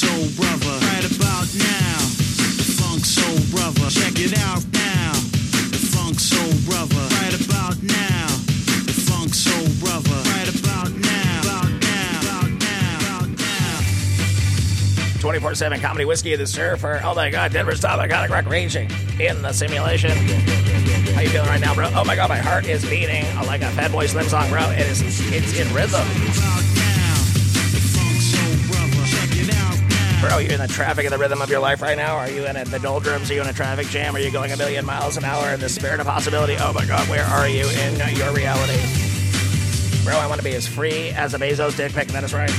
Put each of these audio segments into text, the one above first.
Soul Brother. Right about now, the Funk Soul Brother. Check it out now, the Funk Soul Brother. Right about now, the Funk Soul Brother. Right about now, about now, about now, about now. 24 7 comedy whiskey the surfer. Oh my god, Denver's top iconic rock raging in the simulation. How you feeling right now, bro? Oh my god, my heart is beating oh like a Fatboy Slim song, bro. It is it's in rhythm. Now. Bro, you in the traffic of the rhythm of your life right now? Are you in the doldrums? Are you in a traffic jam? Are you going a million miles an hour in the spirit of possibility? Oh my god, where are you in your reality? Bro, I want to be as free as a Bezos dick pic. That is right.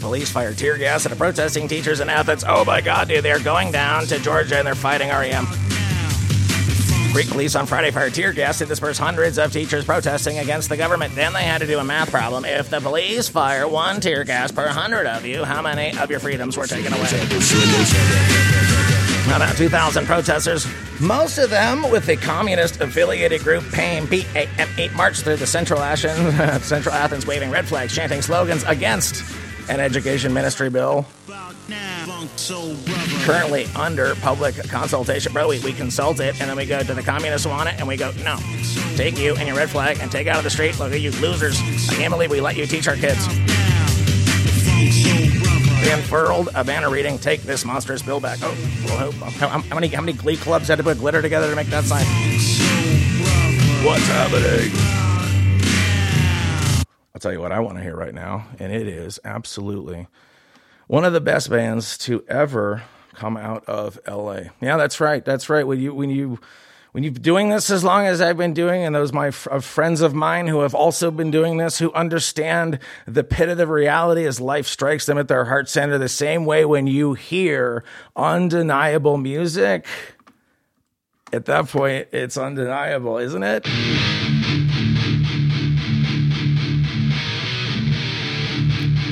Police fired tear gas at a protesting teachers in Athens. Oh my god, dude, they're going down to Georgia and they're fighting REM. Greek police on Friday fired tear gas to disperse hundreds of teachers protesting against the government. Then they had to do a math problem. If the police fire one tear gas per hundred of you, how many of your freedoms were taken away? About 2,000 protesters, most of them with the communist affiliated group PAME, P-A-M-E, marched through the Central Athens, Central Athens waving red flags, chanting slogans against an education ministry bill currently under public consultation. Bro, we, we consult it and then we go to the communists want it and we go, no, take you and your red flag and take out of the street. Look at you losers. I can't believe we let you teach our kids. They unfurled a banner reading, take this monstrous bill back. Oh, well, how- how many, how many glee clubs had to put glitter together to make that sign? What's happening? I'll tell you what I want to hear right now, and it is absolutely one of the best bands to ever come out of LA. Yeah, that's right. That's right. When you when you when you've been doing this as long as I've been doing, and those my f- of uh, friends of mine who have also been doing this, who understand the pit of the reality as life strikes them at their heart center, the same way when you hear undeniable music. At that point, it's undeniable, isn't it?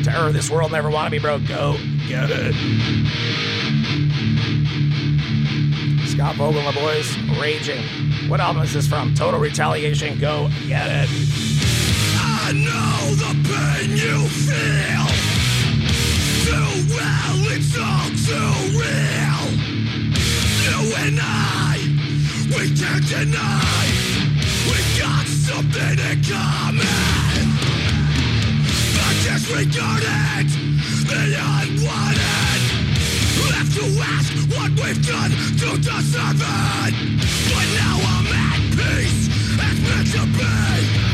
Terror of this world never want to be broke. Go get it. Scott Vogel the boys, Raging. What album is this from? Total Retaliation. Go get it. I know the pain you feel. Too well, it's all too real. You and I, we can't deny. We got something in common. Disregarded, the unwanted. Left to ask what we've done to deserve it. But now I'm at peace. It's meant to be.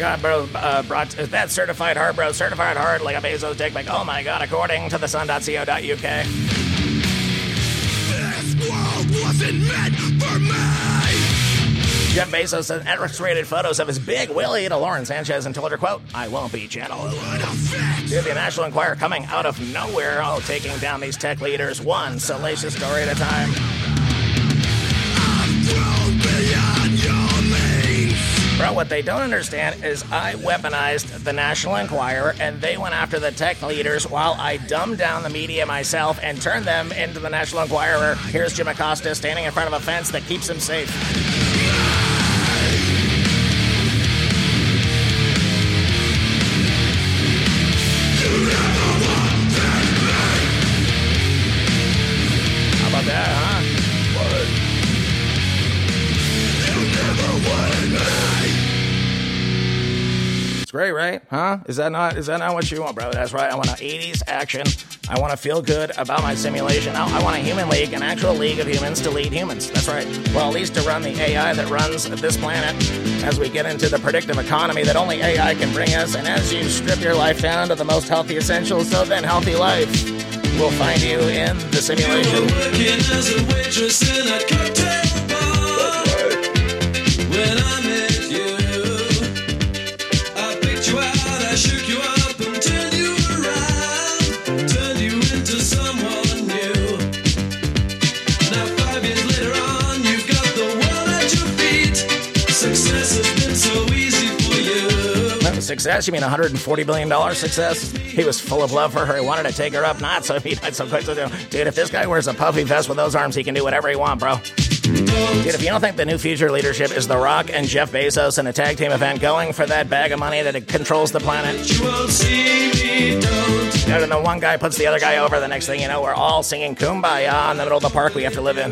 God, bro. Uh, brought is that certified hard, bro? Certified hard like a Bezos dick. Like, oh my god, according to the sun.co.uk. This world wasn't meant for me. Jeff Bezos sent X-rated photos of his big willy to Lauren Sanchez and told her, quote, I won't be gentle. What a fix. Did the National Enquirer coming out of nowhere, all taking down these tech leaders one salacious story at a time. Bro, what they don't understand is I weaponized the National Enquirer and they went after the tech leaders while I dumbed down the media myself and turned them into the National Enquirer. Here's Jim Acosta standing in front of a fence that keeps him safe. Great, right? Huh? Is that not is that not what you want, bro? That's right. I want an 80s action. I want to feel good about my simulation. I, I want a human league, an actual league of humans to lead humans. That's right. Well, at least to run the AI that runs this planet as we get into the predictive economy that only AI can bring us. And as you strip your life down to the most healthy essentials, so then healthy life will find you in the simulation. Success? You mean 140 billion dollar success? He was full of love for her. He wanted to take her up, not so he died so quick. So, dude, if this guy wears a puffy vest with those arms, he can do whatever he wants, bro. Dude, if you don't think the new future leadership is The Rock and Jeff Bezos in a tag team event going for that bag of money that it controls the planet, don't. and the one guy puts the other guy over, the next thing you know, we're all singing Kumbaya in the middle of the park we have to live in.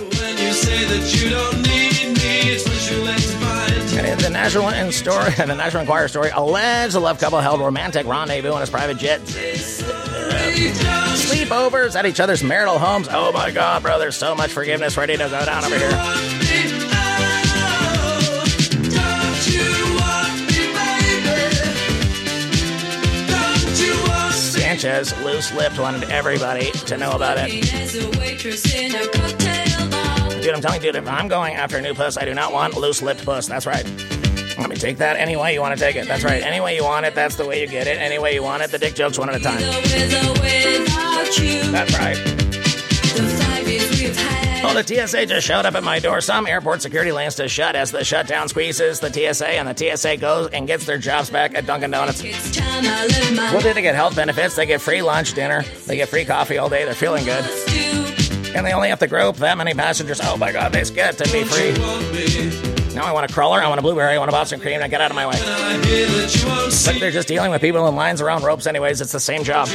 The National story, the National Enquirer story alleged the love couple held romantic rendezvous on his private jet. Sleepovers at each other's marital homes. Oh my God, bro! There's so much forgiveness ready to go down over here. Sanchez, loose-lipped, wanted everybody to know about it. Dude, I'm telling you, dude, if I'm going after a new puss, I do not want loose-lipped puss. That's right. Let me take that any way you want to take it. That's right. Any way you want it, that's the way you get it. Any way you want it, the dick jokes one at a time. That's right. Oh, the TSA just showed up at my door. Some airport security lanes to shut as the shutdown squeezes the TSA, and the TSA goes and gets their jobs back at Dunkin' Donuts. What did they get? Health benefits. They get free lunch, dinner. They get free coffee all day. They're feeling good. And they only have to group that many passengers. Oh my God, they get to be free. Now I want a cruller. I want a blueberry. I want a Boston cream. Now get out of my way. But they're just dealing with people in lines around ropes, anyways. It's the same job.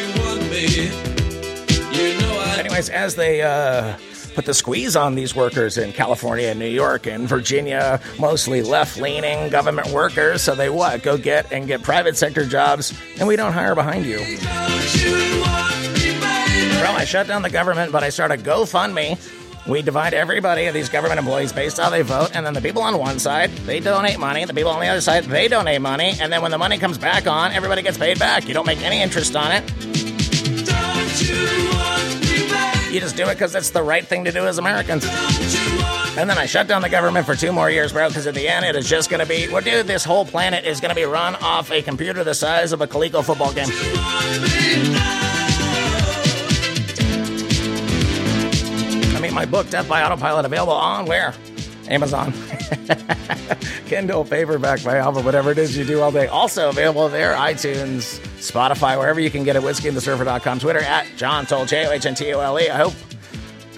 Anyways, as they uh, put the squeeze on these workers in California and New York and Virginia, mostly left leaning government workers, so they what? Go get and get private sector jobs, and we don't hire behind you. Bro, I shut down the government, but I start a GoFundMe. We divide everybody of these government employees based on how they vote, and then the people on one side, they donate money. The people on the other side, they donate money, and then when the money comes back on, everybody gets paid back. You don't make any interest on it. You? You just do it because it's the right thing to do as Americans. And then I shut down the government for two more years, bro, because at the end it is just going to be, well, dude, this whole planet is going to be run off a computer the size of a Coleco football game. My book, Death by Autopilot, available on where? Amazon. Kindle, paperback, by Alpha, whatever it is you do all day. Also available there, iTunes, Spotify, wherever you can get it, whiskeyandthesurfer.com, Twitter at John Tole, J O H N T O L E. I hope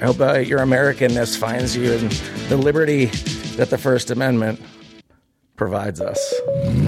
I hope uh, your Americanness finds you in the liberty that the First Amendment provides us.